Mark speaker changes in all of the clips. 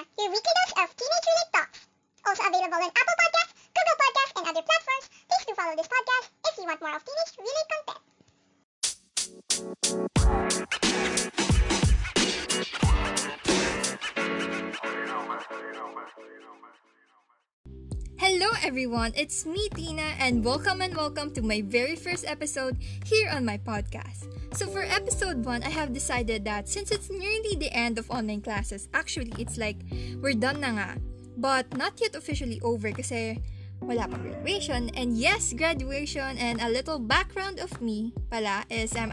Speaker 1: Tina, your weekly dose of teenage-related talks. Also available on Apple Podcasts, Google Podcasts, and other platforms. Please do follow this podcast if you want more of teenage-related content.
Speaker 2: Hello everyone, it's me Tina and welcome and welcome to my very first episode here on my podcast. So for episode 1, I have decided that since it's nearly the end of online classes, actually it's like we're done na nga, but not yet officially over kasi wala pa graduation and yes, graduation and a little background of me pala is I'm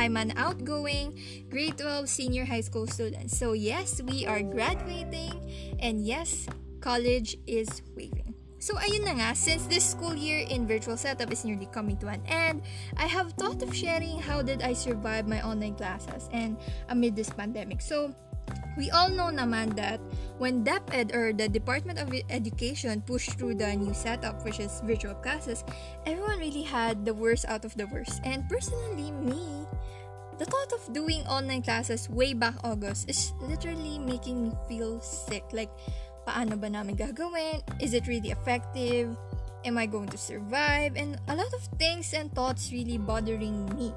Speaker 2: I'm an outgoing grade 12 senior high school student. So yes, we are graduating and yes, college is waving. So ayun na nga, since this school year in virtual setup is nearly coming to an end, I have thought of sharing how did I survive my online classes and amid this pandemic. So we all know naman that when DepEd or the Department of Education pushed through the new setup, which is virtual classes, everyone really had the worst out of the worst. And personally, me, the thought of doing online classes way back August is literally making me feel sick. Like, paano ba namin gagawin? Is it really effective? Am I going to survive? And a lot of things and thoughts really bothering me.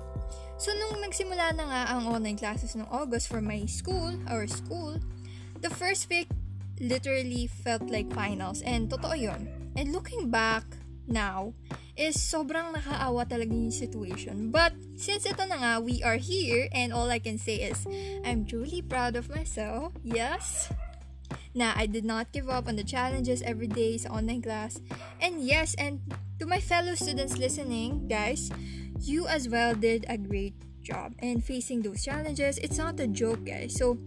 Speaker 2: So, nung nagsimula na nga ang online classes ng August for my school, our school, the first week literally felt like finals. And totoo yun. And looking back now, is sobrang nakaawa talaga yung situation. But, since ito na nga, we are here, and all I can say is, I'm truly proud of myself. Yes, na I did not give up on the challenges every day sa online class. And yes, and to my fellow students listening, guys, you as well did a great job. And facing those challenges, it's not a joke, guys. So,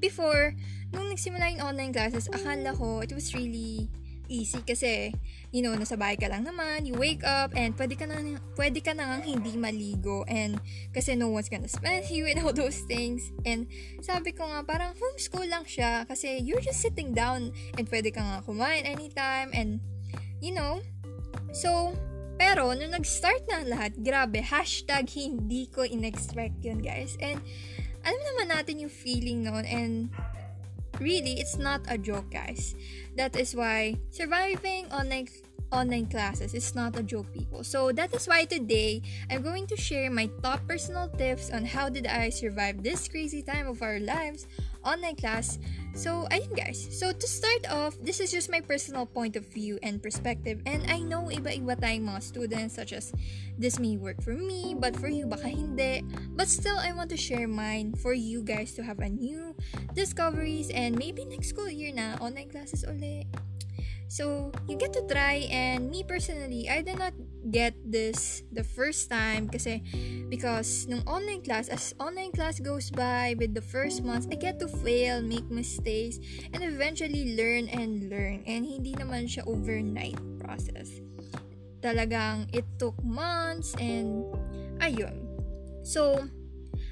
Speaker 2: before, nung nagsimula yung online classes, akala ko it was really easy kasi, you know, nasa bahay ka lang naman, you wake up, and pwede ka na, pwede ka na hindi maligo, and kasi no one's gonna spend you and all those things. And sabi ko nga, parang homeschool lang siya, kasi you're just sitting down, and pwede ka nga kumain anytime, and, you know, so, pero, nung nag-start na lahat, grabe, hashtag hindi ko in-expect yun, guys. And, alam naman natin yung feeling noon, and, really, it's not a joke, guys. That is why surviving online online classes is not a joke, people. So that is why today I'm going to share my top personal tips on how did I survive this crazy time of our lives online class. So, ayun guys. So, to start off, this is just my personal point of view and perspective. And I know iba-iba tayong mga students such as this may work for me, but for you baka hindi. But still, I want to share mine for you guys to have a new discoveries and maybe next school year na online classes ulit. So, you get to try and me personally, I did not get this the first time kasi because nung online class, as online class goes by with the first months, I get to fail, make mistakes, and eventually learn and learn. And hindi naman siya overnight process. Talagang it took months and ayun. So,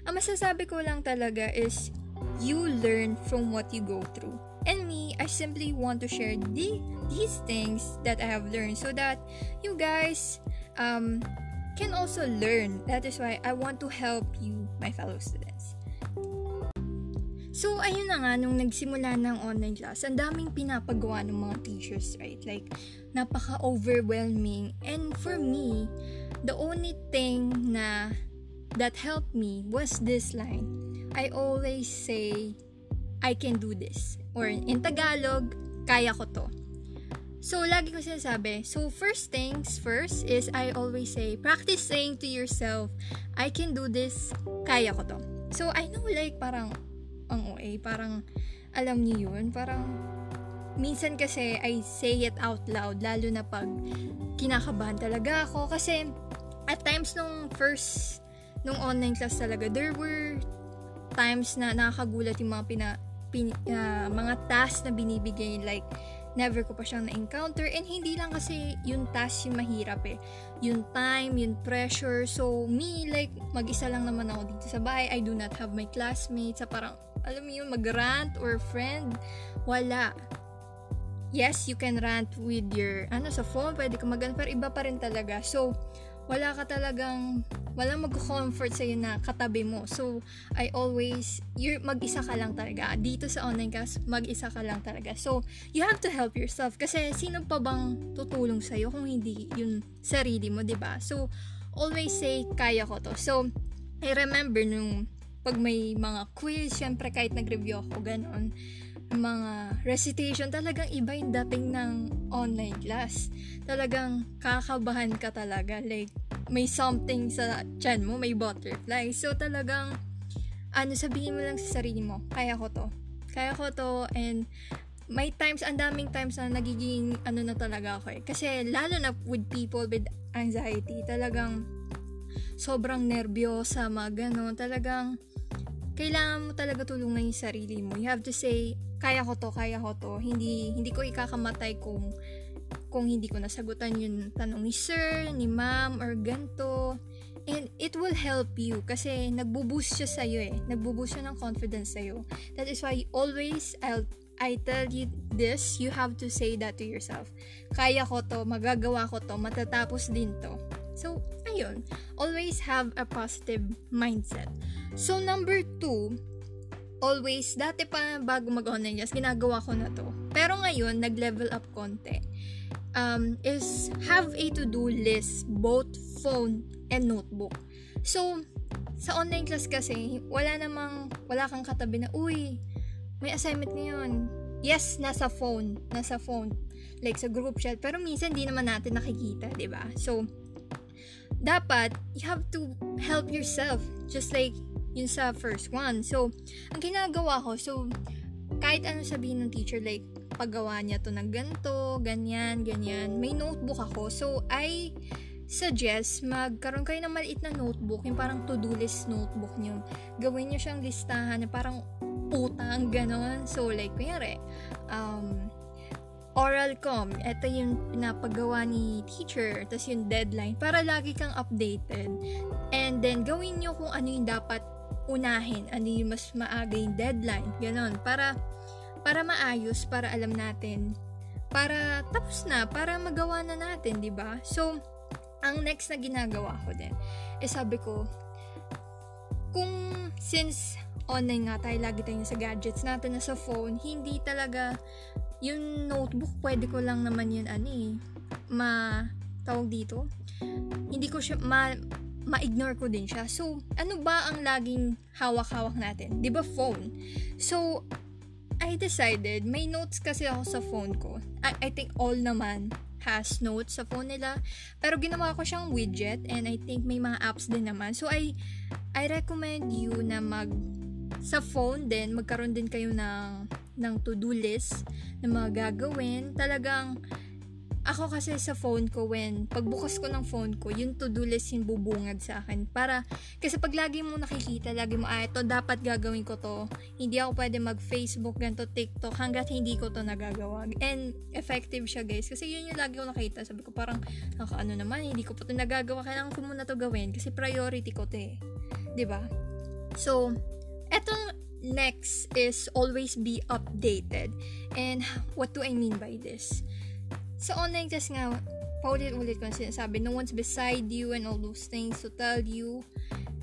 Speaker 2: ang masasabi ko lang talaga is you learn from what you go through. And me, I simply want to share the, these things that I have learned so that you guys um, can also learn. That is why I want to help you, my fellow students. So, ayun na nga, nung nagsimula ng online class, ang daming pinapagawa ng mga teachers, right? Like, napaka-overwhelming. And for me, the only thing na that helped me was this line. I always say, I can do this. Or in Tagalog, kaya ko to. So, lagi ko sinasabi, so first things first is I always say, practice saying to yourself, I can do this, kaya ko to. So, I know like parang, ang OA, parang, alam niyo yun, parang, minsan kasi I say it out loud, lalo na pag kinakabahan talaga ako. Kasi, at times nung first, nung online class talaga, there were times na nakakagulat yung mga pina, pin, uh, mga tasks na binibigay like never ko pa siyang na-encounter. And hindi lang kasi yung task yung mahirap eh. Yung time, yung pressure. So me like mag-isa lang naman ako dito sa bahay. I do not have my classmates. Sa parang alam mo yun mag-rant or friend wala. Yes you can rant with your ano sa phone. Pwede ka mag pero iba pa rin talaga. So wala ka talagang walang mag-comfort sa'yo na katabi mo. So, I always, you're, mag-isa ka lang talaga. Dito sa online class, mag-isa ka lang talaga. So, you have to help yourself. Kasi, sino pa bang tutulong sa'yo kung hindi yung sarili mo, ba So, always say, kaya ko to. So, I remember nung pag may mga quiz, syempre kahit nag-review ako, ganon, mga recitation, talagang iba yung dating ng online class. Talagang kakabahan ka talaga. Like, may something sa chan mo, may butterfly. So, talagang, ano, sabihin mo lang sa sarili mo, kaya ko to. Kaya ko to, and may times, ang daming times na nagiging, ano na talaga ako eh. Kasi, lalo na with people with anxiety, talagang, sobrang nervyosa, mga ganon. Talagang, kailangan mo talaga tulungan yung sarili mo. You have to say, kaya ko to, kaya ko to. Hindi, hindi ko ikakamatay kung kung hindi ko nasagutan yung tanong ni sir, ni ma'am, or ganto. And it will help you kasi nagbo-boost siya sa'yo eh. Nagbo-boost siya ng confidence sa'yo. That is why always I'll I tell you this, you have to say that to yourself. Kaya ko to, magagawa ko to, matatapos din to. So, ayun. Always have a positive mindset. So, number two, always, dati pa bago mag-online class, ginagawa ko na to. Pero ngayon, nag-level up konti. Um, is have a to-do list, both phone and notebook. So, sa online class kasi, wala namang, wala kang katabi na, uy, may assignment ngayon. Yes, nasa phone. Nasa phone. Like sa group chat. Pero minsan, di naman natin nakikita, ba diba? So, dapat, you have to help yourself. Just like, yun sa first one. So, ang ginagawa ko, so, kahit ano sabihin ng teacher, like, paggawa niya to ng ganto, ganyan, ganyan, may notebook ako. So, I suggest magkaroon kayo ng maliit na notebook, yung parang to-do list notebook niyo. Gawin niyo siyang listahan na parang utang, ganon. So, like, kunyari, um, oral com, ito yung pinapagawa ni teacher, tapos yung deadline, para lagi kang updated. And then, gawin nyo kung ano yung dapat unahin, ano yung mas maaga yung deadline, ganon, para, para maayos, para alam natin, para tapos na, para magawa na natin, di ba? So, ang next na ginagawa ko din, eh sabi ko, kung since online nga tayo, lagi tayo sa gadgets natin, na sa phone, hindi talaga, yung notebook, pwede ko lang naman yun, ano eh, ma, tawag dito, hindi ko siya, ma, ma-ignore ko din siya. So, ano ba ang laging hawak-hawak natin? 'Di ba phone? So, I decided, may notes kasi ako sa phone ko. I, I think all naman has notes sa phone nila. Pero ginawa ko siyang widget and I think may mga apps din naman. So, I, I recommend you na mag sa phone din, magkaroon din kayo ng, ng to-do list na mga gagawin. Talagang, ako kasi sa phone ko when pagbukas ko ng phone ko yung to-do list yung bubungad sa akin. Para kasi pag lagi mo nakikita lagi mo ah ito dapat gagawin ko to. Hindi ako pwede mag Facebook ganto TikTok hanggat hindi ko to nagagawa. And effective siya guys. Kasi yun yung lagi ko nakita. Sabi ko parang ano naman hindi ko pa to nagagawa. Kailangan ko muna to gawin. Kasi priority ko to eh. Ba? So etong next is always be updated and what do I mean by this sa online class nga, paulit-ulit ko na sinasabi, no one's beside you and all those things to tell you.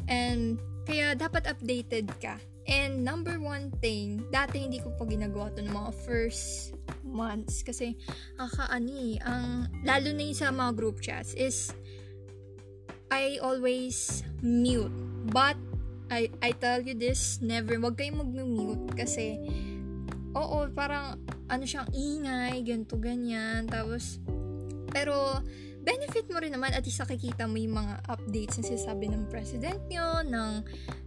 Speaker 2: And, kaya dapat updated ka. And number one thing, dati hindi ko pa ginagawa to ng mga first months kasi kakaani, ang lalo na yung sa mga group chats is I always mute. But I I tell you this, never wag kayong mag-mute kasi oo, parang ano siyang ingay, ganto ganyan. Tapos, pero, benefit mo rin naman at isa kikita mo yung mga updates na sinasabi ng president nyo, ng,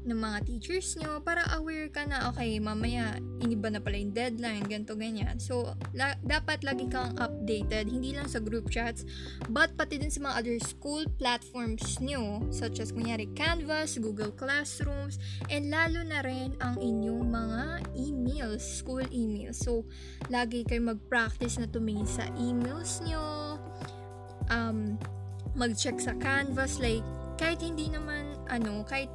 Speaker 2: ng mga teachers nyo, para aware ka na, okay, mamaya, iniba na pala yung deadline, ganto ganyan. So, la- dapat lagi kang updated, hindi lang sa group chats, but pati din sa mga other school platforms nyo, such as, kunyari, Canvas, Google Classrooms, and lalo na rin ang inyong mga emails, school emails. So, lagi kayo mag-practice na tumingin sa emails nyo, um, mag-check sa canvas, like, kahit hindi naman, ano, kahit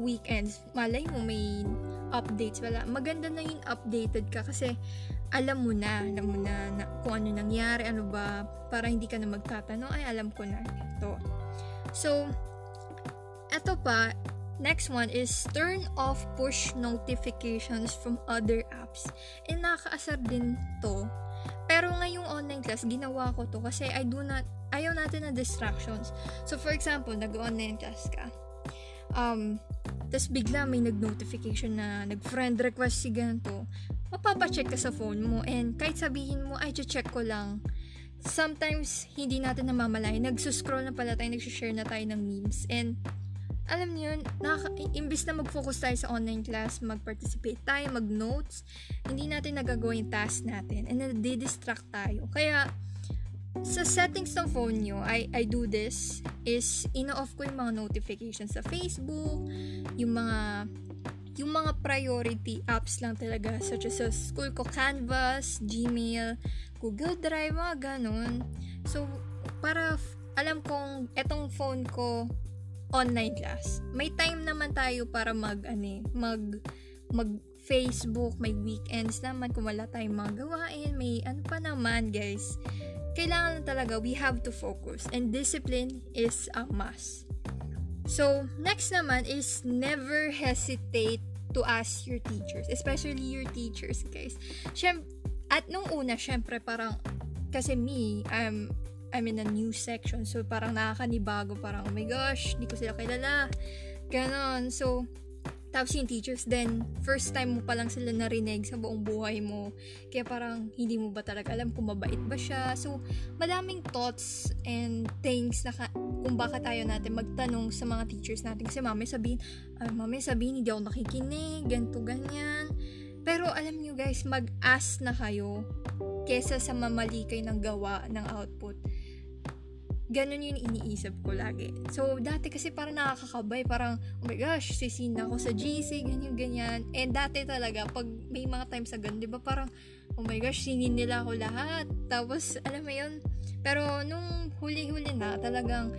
Speaker 2: weekends, malay mo may updates, wala. Maganda na yung updated ka kasi alam mo na, alam mo na, na kung ano nangyari, ano ba, para hindi ka na magtatanong, ay alam ko na ito. So, eto pa, next one is turn off push notifications from other apps. And nakakaasar din to. Pero ngayong online class, ginawa ko to kasi I do not, ayaw natin na distractions. So, for example, nag-online class ka. Um, tapos bigla may nag-notification na nag-friend request si ganito. Mapapacheck ka sa phone mo and kahit sabihin mo, ay, check ko lang sometimes hindi natin namamalay, nagsuscroll na pala tayo, nagsushare na tayo ng memes. And alam niyo yun, nakaka- imbis na mag-focus tayo sa online class, mag-participate tayo, mag-notes, hindi natin nagagawa yung task natin and nadi-distract tayo. Kaya, sa settings ng phone nyo, I, I do this, is ino-off ko yung mga notifications sa Facebook, yung mga yung mga priority apps lang talaga such as sa school ko Canvas, Gmail, Google Drive, mga ganun. So, para f- alam kong etong phone ko online class. May time naman tayo para mag ano, mag mag Facebook, may weekends naman kung wala tayong mga gawain, may ano pa naman, guys. Kailangan talaga we have to focus and discipline is a must. So, next naman is never hesitate to ask your teachers, especially your teachers, guys. Siyem- at nung una, syempre parang, kasi me, I'm, I'm in a new section, so parang nakakanibago, parang, oh my gosh, di ko sila kilala. Ganon. So, tapos yung teachers then first time mo pa lang sila narinig sa buong buhay mo. Kaya parang hindi mo ba talaga alam kung mabait ba siya. So, madaming thoughts and things na ka- kung bakit tayo natin magtanong sa mga teachers natin. Kasi mami sabihin, ay mami sabihin hindi ako nakikinig, ganto ganyan. Pero alam nyo guys, mag-ask na kayo kesa sa mamali kayo ng gawa ng output ganun yung iniisip ko lagi. So, dati kasi parang nakakakabay, parang, oh my gosh, sisin ako sa GC, ganyan, ganyan. And dati talaga, pag may mga times sa ganun, di ba parang, oh my gosh, sinin nila ako lahat. Tapos, alam mo yun, pero nung huli-huli na, talagang,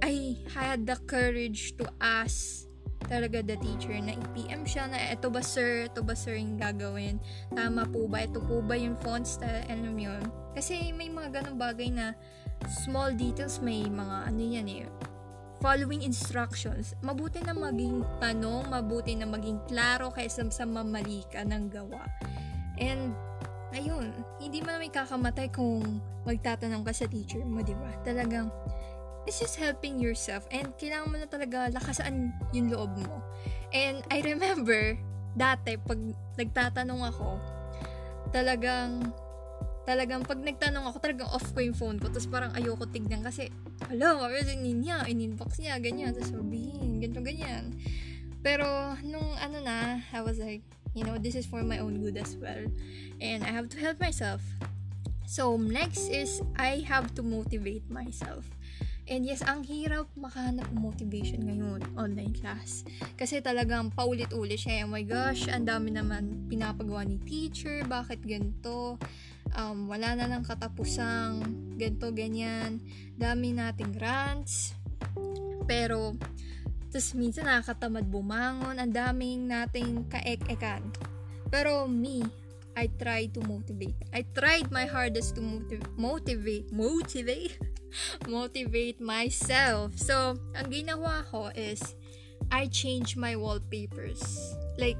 Speaker 2: I had the courage to ask talaga the teacher na i-PM siya na eto ba sir, eto ba sir yung gagawin? Tama po ba? Ito po ba yung font style? Alam yun? Kasi may mga ganong bagay na small details may mga ano yan eh following instructions. Mabuti na maging tanong mabuti na maging klaro kaysa sa mamali ka ng gawa. And ayun hindi mo na may kakamatay kung magtatanong ka sa teacher mo di ba? Talagang it's just helping yourself and kailangan mo na talaga lakasan yung loob mo. And I remember dati pag nagtatanong ako talagang talagang pag nagtanong ako, talagang off ko yung phone ko. Tapos parang ayoko tignan kasi, hala, kapatid niya, in-inbox niya, ganyan. Tapos sabihin, ganito, ganyan. Pero, nung ano na, I was like, you know, this is for my own good as well. And I have to help myself. So, next is, I have to motivate myself. And yes, ang hirap makahanap ng motivation ngayon, online class. Kasi talagang paulit-ulit siya. Oh my gosh, ang dami naman pinapagawa ni teacher, bakit ganito? Um, wala na ng katapusang ganito, ganyan. Dami nating rants. Pero, tapos minsan nakakatamad bumangon, ang daming nating kaek-ekan. Pero me, I try to motivate. I tried my hardest to motiv- motivate, motivate, motivate myself. So, ang ginawa ko is, I change my wallpapers. Like,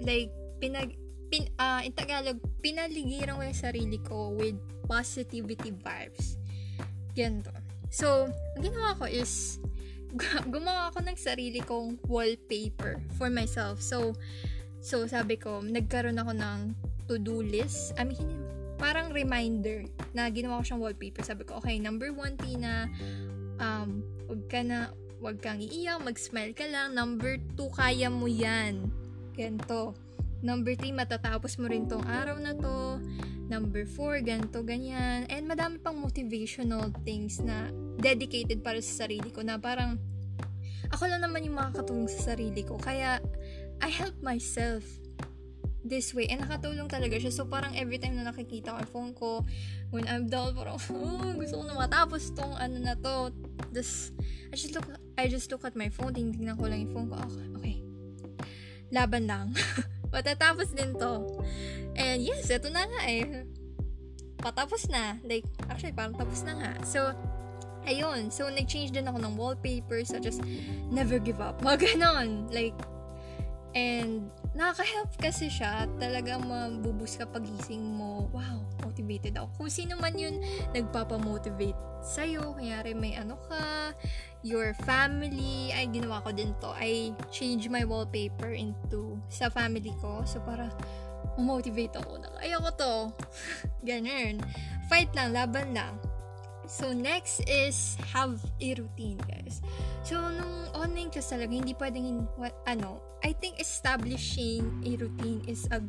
Speaker 2: like, pinag, pin, uh, in Tagalog, pinaligiran ko yung sarili ko with positivity vibes. Ganito. So, ang ginawa ko is, gumawa ako ng sarili kong wallpaper for myself. So, so sabi ko, nagkaroon ako ng to-do list. I mean, parang reminder na ginawa ko siyang wallpaper. Sabi ko, okay, number one, Tina, um, wag ka na, wag kang iiyak, mag-smile ka lang. Number two, kaya mo yan. Ganto. Number 3, matatapos mo rin tong araw na to. Number 4, ganto, ganyan. And madami pang motivational things na dedicated para sa sarili ko na parang ako lang naman yung makakatulong sa sarili ko. Kaya, I help myself this way. And nakatulong talaga siya. So, parang every time na nakikita ko yung phone ko, when I'm down, parang, oh, gusto ko na matapos tong ano na to. This, I just look, I just look at my phone, tingnan ko lang yung phone ko. Okay, okay. Laban lang. Matatapos din to. And yes, ito na nga eh. Patapos na. Like, actually, parang tapos na nga. So, ayun, so nag-change din ako ng wallpaper such as never give up. Mga ganon. Like, and nakaka-help kasi siya. Talagang mabubus ka pagising mo. Wow, motivated ako. Kung sino man yun nagpapamotivate sa'yo, kanyari may ano ka, your family, ay ginawa ko din to. I change my wallpaper into sa family ko. So, para motivate ako na, ayoko to. Ganun. Fight lang, laban lang. So, next is have a routine, guys. So, nung online class talaga, hindi pwedeng, what, ano, I think establishing a routine is a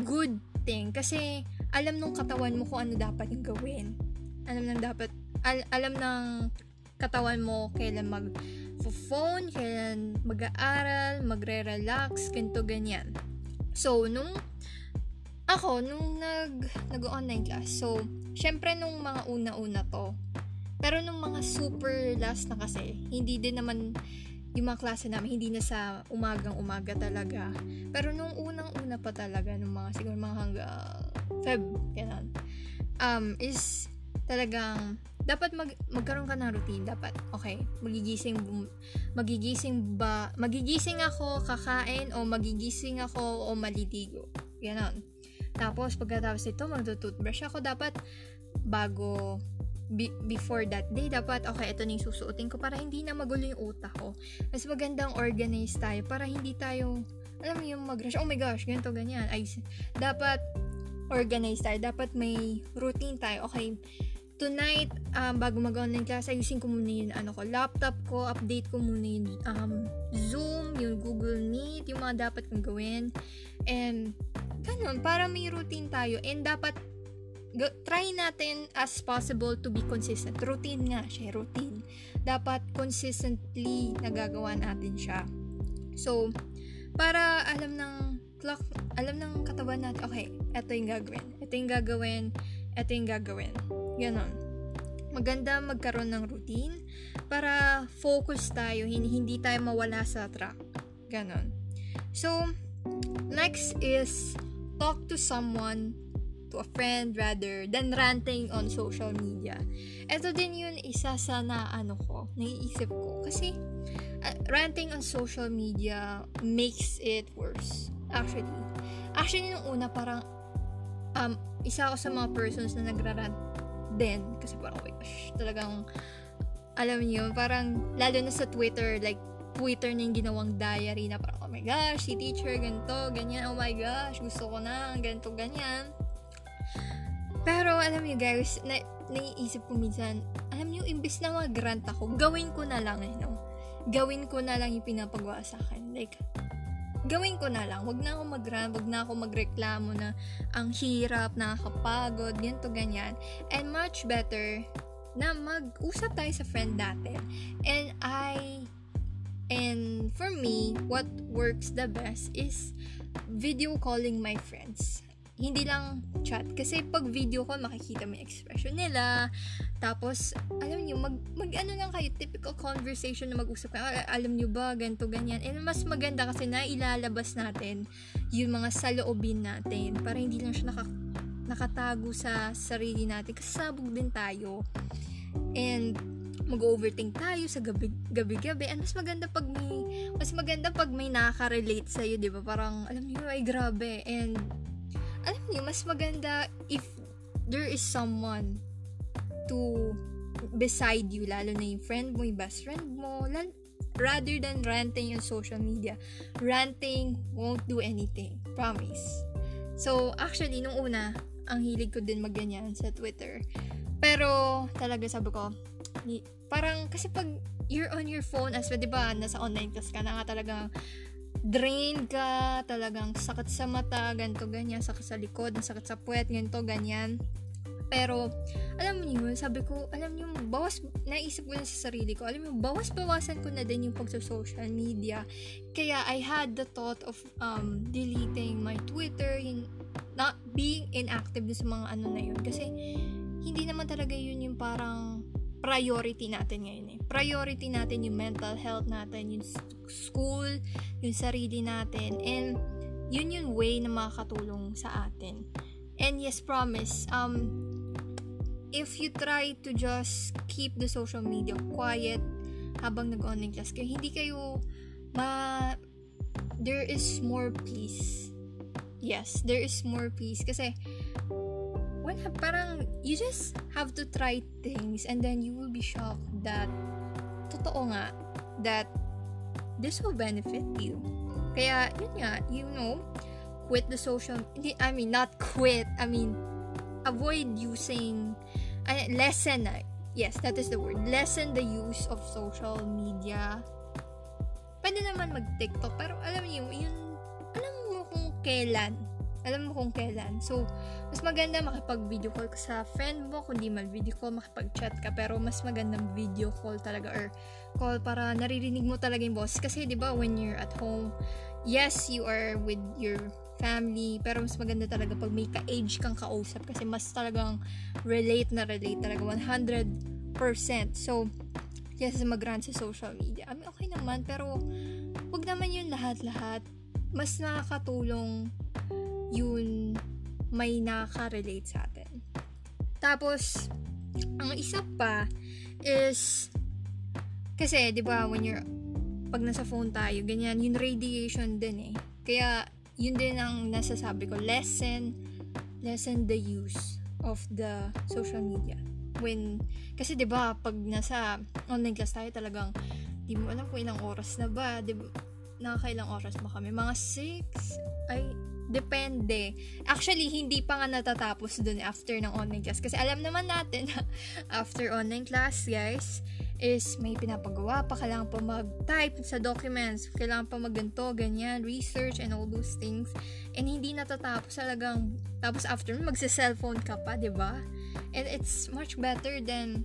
Speaker 2: good thing. Kasi, alam nung katawan mo kung ano dapat yung gawin. Alam nang dapat, al- alam ng katawan mo kailan mag phone, kailan mag-aaral, magre-relax, ganito, ganyan. So, nung ako, nung nag, nag-online class, so, syempre nung mga una-una to, pero nung mga super last na kasi, hindi din naman yung mga klase namin, hindi na sa umagang umaga talaga. Pero nung unang-una pa talaga, nung mga siguro mga hanggang Feb, ganun, um, is talagang dapat mag, magkaroon ka ng routine. Dapat, okay, magigising, magigising ba, magigising ako, kakain, o magigising ako, o maliligo. Ganon. Tapos, pagkatapos ito, magto-toothbrush ako. Dapat, bago, be, before that day, dapat, okay, ito na yung susuotin ko para hindi na magulo yung utak ko. Mas magandang organize tayo para hindi tayo, alam mo yung mag-rush, oh my gosh, ganito, ganyan. Ay, dapat, organize tayo. Dapat may routine tayo. Okay, tonight, um, bago mag-online class, ayusin ko muna yung ano ko, laptop ko, update ko muna yung um, Zoom, yung Google Meet, yung mga dapat kong gawin. And, ganun, para may routine tayo. And dapat, try natin as possible to be consistent. Routine nga siya, routine. Dapat consistently nagagawa natin siya. So, para alam ng clock, alam ng katawan natin, okay, ito yung gagawin. Ito yung gagawin. Ito yung gagawin. Ganon. Maganda magkaroon ng routine para focus tayo, hindi tayo mawala sa track. Ganon. So, next is talk to someone to a friend rather than ranting on social media. Ito din yun isa sa na ano ko, naiisip ko. Kasi uh, ranting on social media makes it worse. Actually. Actually, nung una parang um, isa ako sa mga persons na nagrarant din. Kasi parang, oh gosh, talagang alam niyo, parang lalo na sa Twitter, like Twitter na yung ginawang diary na parang, my gosh, si teacher, ganito, ganyan, oh my gosh, gusto ko na, ganito, ganyan. Pero, alam niyo guys, na, naiisip ko minsan, alam niyo, imbis na mag-grant ako, gawin ko na lang, eh, no? Gawin ko na lang yung pinapagawa sa akin. Like, gawin ko na lang. Wag na ako mag-rant, wag na ako magreklamo na ang hirap, nakakapagod, ganito, ganyan. And much better na mag-usap tayo sa friend natin. And I, and for me, what works the best is video calling my friends hindi lang chat. Kasi pag video call, makikita mo yung expression nila. Tapos, alam niyo, mag, mag ano lang kayo, typical conversation na mag-usap kayo. Ah, alam niyo ba, ganito, ganyan. And mas maganda kasi na ilalabas natin yung mga saloobin natin para hindi lang siya naka, nakatago sa sarili natin. Kasi sabog din tayo. And, mag-overthink tayo sa gabi, gabi-gabi. And mas maganda pag may, mas maganda pag may nakaka-relate sa'yo, di ba? Parang, alam niyo, ay grabe. And, alam niyo, mas maganda if there is someone to beside you, lalo na yung friend mo, yung best friend mo, lal- rather than ranting on social media. Ranting won't do anything. Promise. So, actually, nung una, ang hilig ko din magganyan sa Twitter. Pero, talaga sabi ko, parang, kasi pag you're on your phone, as well, di ba, nasa online class ka na nga talagang drain ka, talagang sakit sa mata, ganto ganyan, sakit sa likod, sakit sa puwet, ganto ganyan. Pero, alam niyo, sabi ko, alam niyo, bawas, naisip ko na sa sarili ko, alam niyo, bawas-bawasan ko na din yung pagsa-social media. Kaya, I had the thought of um, deleting my Twitter, yung, not being inactive sa mga ano na yun. Kasi, hindi naman talaga yun yung parang priority natin ngayon eh. Priority natin yung mental health natin, yung school, yung sarili natin, and yun yung way na makakatulong sa atin. And yes, promise, um, if you try to just keep the social media quiet habang nag-online class kayo, hindi kayo ma... There is more peace. Yes, there is more peace. Kasi, wala, parang, you just have to try things and then you will be shocked that, totoo nga, that this will benefit you. Kaya, yun nga, you know, quit the social, I mean, not quit, I mean, avoid using, uh, lessen, uh, yes, that is the word, lessen the use of social media. Pwede naman mag-TikTok, pero alam niyo, yun, alam mo kung kailan. Alam mo kung kailan. So, mas maganda makipag-video call ka sa friend mo, kundi mag-video call, makipag-chat ka, pero mas magandang video call talaga or call para naririnig mo talaga yung boss. Kasi, di ba, when you're at home, yes, you are with your family, pero mas maganda talaga pag may ka-age kang kausap kasi mas talagang relate na relate talaga 100%. So, yes, mag-run sa social media. I mean, okay naman, pero wag naman yun lahat-lahat. Mas nakakatulong yun may nakaka-relate sa atin. Tapos, ang isa pa is, kasi, di ba, when you're, pag nasa phone tayo, ganyan, yung radiation din eh. Kaya, yun din ang nasasabi ko, lessen, lessen the use of the social media. When, kasi 'di ba pag nasa online class tayo talagang di mo alam kung ilang oras na ba, 'di ba? Nakakailang oras ba kami? Mga 6 ay depende. Actually, hindi pa nga natatapos dun after ng online class. Kasi alam naman natin after online class, guys, is may pinapagawa pa, kailangan pa mag-type sa documents, kailangan pa magganto, ganyan, research and all those things. And hindi natatapos talagang, tapos after magsa-cellphone ka pa, ba? And it's much better than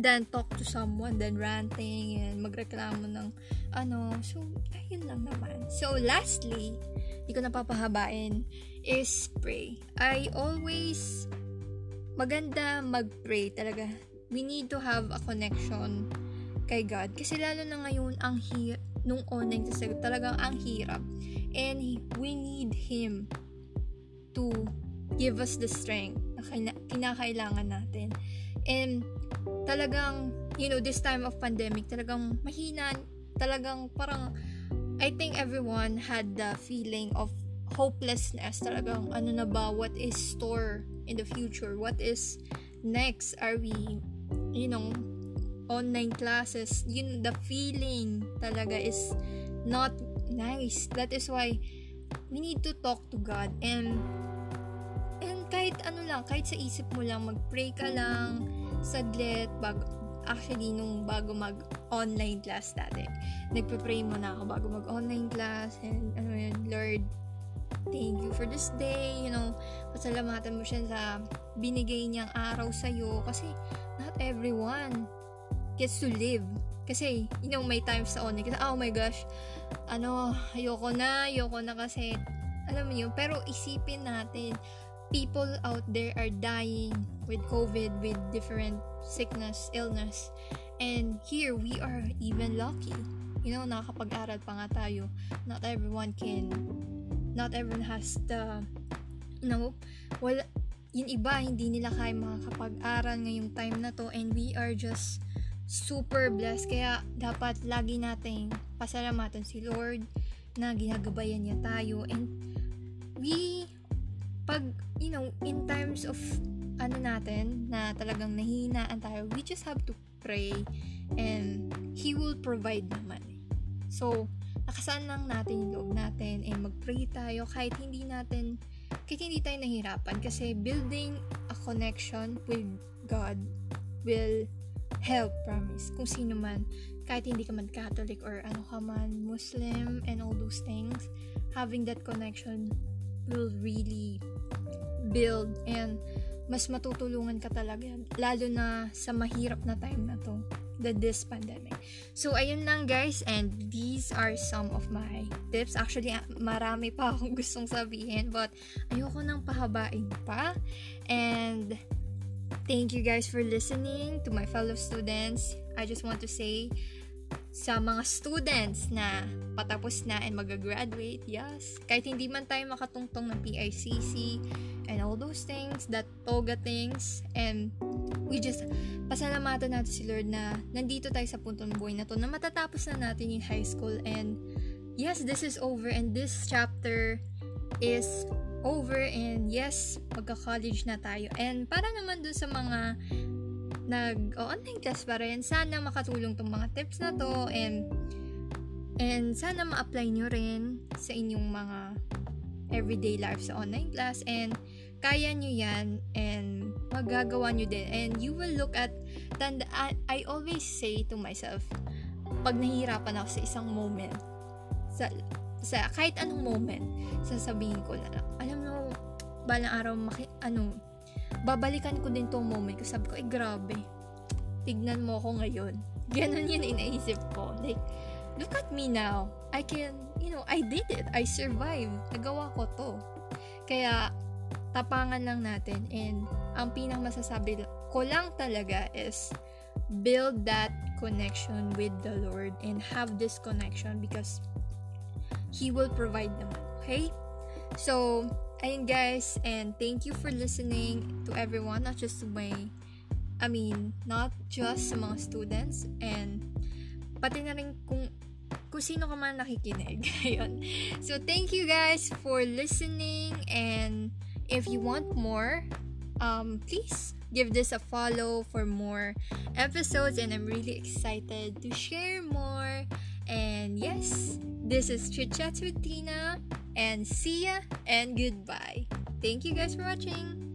Speaker 2: than talk to someone, than ranting, and magreklamo ng ano. So, ayun lang naman. So, lastly, hindi ko napapahabain, is pray. I always, maganda mag-pray talaga we need to have a connection kay God. Kasi lalo na ngayon, ang hi- nung online kasi talagang ang hirap. And we need Him to give us the strength na kinakailangan natin. And talagang, you know, this time of pandemic, talagang mahina, talagang parang, I think everyone had the feeling of hopelessness. Talagang, ano na ba, what is store in the future? What is next? Are we you know, online classes, yun, the feeling talaga is not nice. That is why we need to talk to God and and kahit ano lang, kahit sa isip mo lang, mag-pray ka lang, saglit, bago, actually, nung bago mag-online class dati, nagpe-pray mo na ako bago mag-online class, and ano yun, Lord, thank you for this day, you know, pasalamatan mo siya sa binigay niyang araw sa'yo, kasi not everyone gets to live. Kasi, you know, may times sa online, kasi, oh my gosh, ano, ayoko na, ayoko na kasi, alam mo yun, pero isipin natin, people out there are dying with COVID, with different sickness, illness, and here, we are even lucky. You know, nakakapag-aral pa nga tayo. Not everyone can, not everyone has the, you know, wala, yung iba, hindi nila kaya makakapag-aral ngayong time na to and we are just super blessed. Kaya dapat lagi nating pasalamatan si Lord na ginagabayan niya tayo and we pag, you know, in times of ano natin, na talagang nahinaan tayo, we just have to pray and He will provide naman. So, nakasaan lang natin yung loob natin and mag-pray tayo kahit hindi natin kahit hindi tayo nahirapan kasi building a connection with God will help, promise. Kung sino man, kahit hindi ka man Catholic or ano ka man, Muslim and all those things, having that connection will really build and mas matutulungan ka talaga lalo na sa mahirap na time na to the this pandemic. So, ayun lang guys, and these are some of my tips. Actually, ah, marami pa akong gustong sabihin, but ayoko nang pahabain pa. And thank you guys for listening to my fellow students. I just want to say, sa mga students na patapos na and mag-graduate, yes. Kahit hindi man tayo makatungtong ng PICC and all those things, that toga things, and we just pasalamatan natin si Lord na nandito tayo sa punto ng buhay na to, na matatapos na natin yung high school and yes, this is over and this chapter is over and yes, magka-college na tayo. And para naman dun sa mga nag-online class pa rin. Sana makatulong tong mga tips na to and and sana ma-apply nyo rin sa inyong mga everyday life sa online class and kaya nyo yan and magagawa nyo din and you will look at tanda, I, always say to myself pag nahihirapan ako sa isang moment sa, sa kahit anong moment sasabihin ko na lang alam mo balang araw maki, ano babalikan ko din tong moment ko. Sabi ko, eh grabe. Tignan mo ako ngayon. Ganon yun inaisip ko. Like, look at me now. I can, you know, I did it. I survived. Nagawa ko to. Kaya, tapangan lang natin. And, ang pinang masasabi ko lang talaga is, build that connection with the Lord and have this connection because He will provide naman. Okay? So, ayun guys, and thank you for listening to everyone, not just to my, I mean, not just sa mga students, and pati na rin kung, kung sino ka man nakikinig. ayun. So, thank you guys for listening, and if you want more, um, please give this a follow for more episodes, and I'm really excited to share more. And yes, this is Chit Chats with Tina and see ya and goodbye. Thank you guys for watching.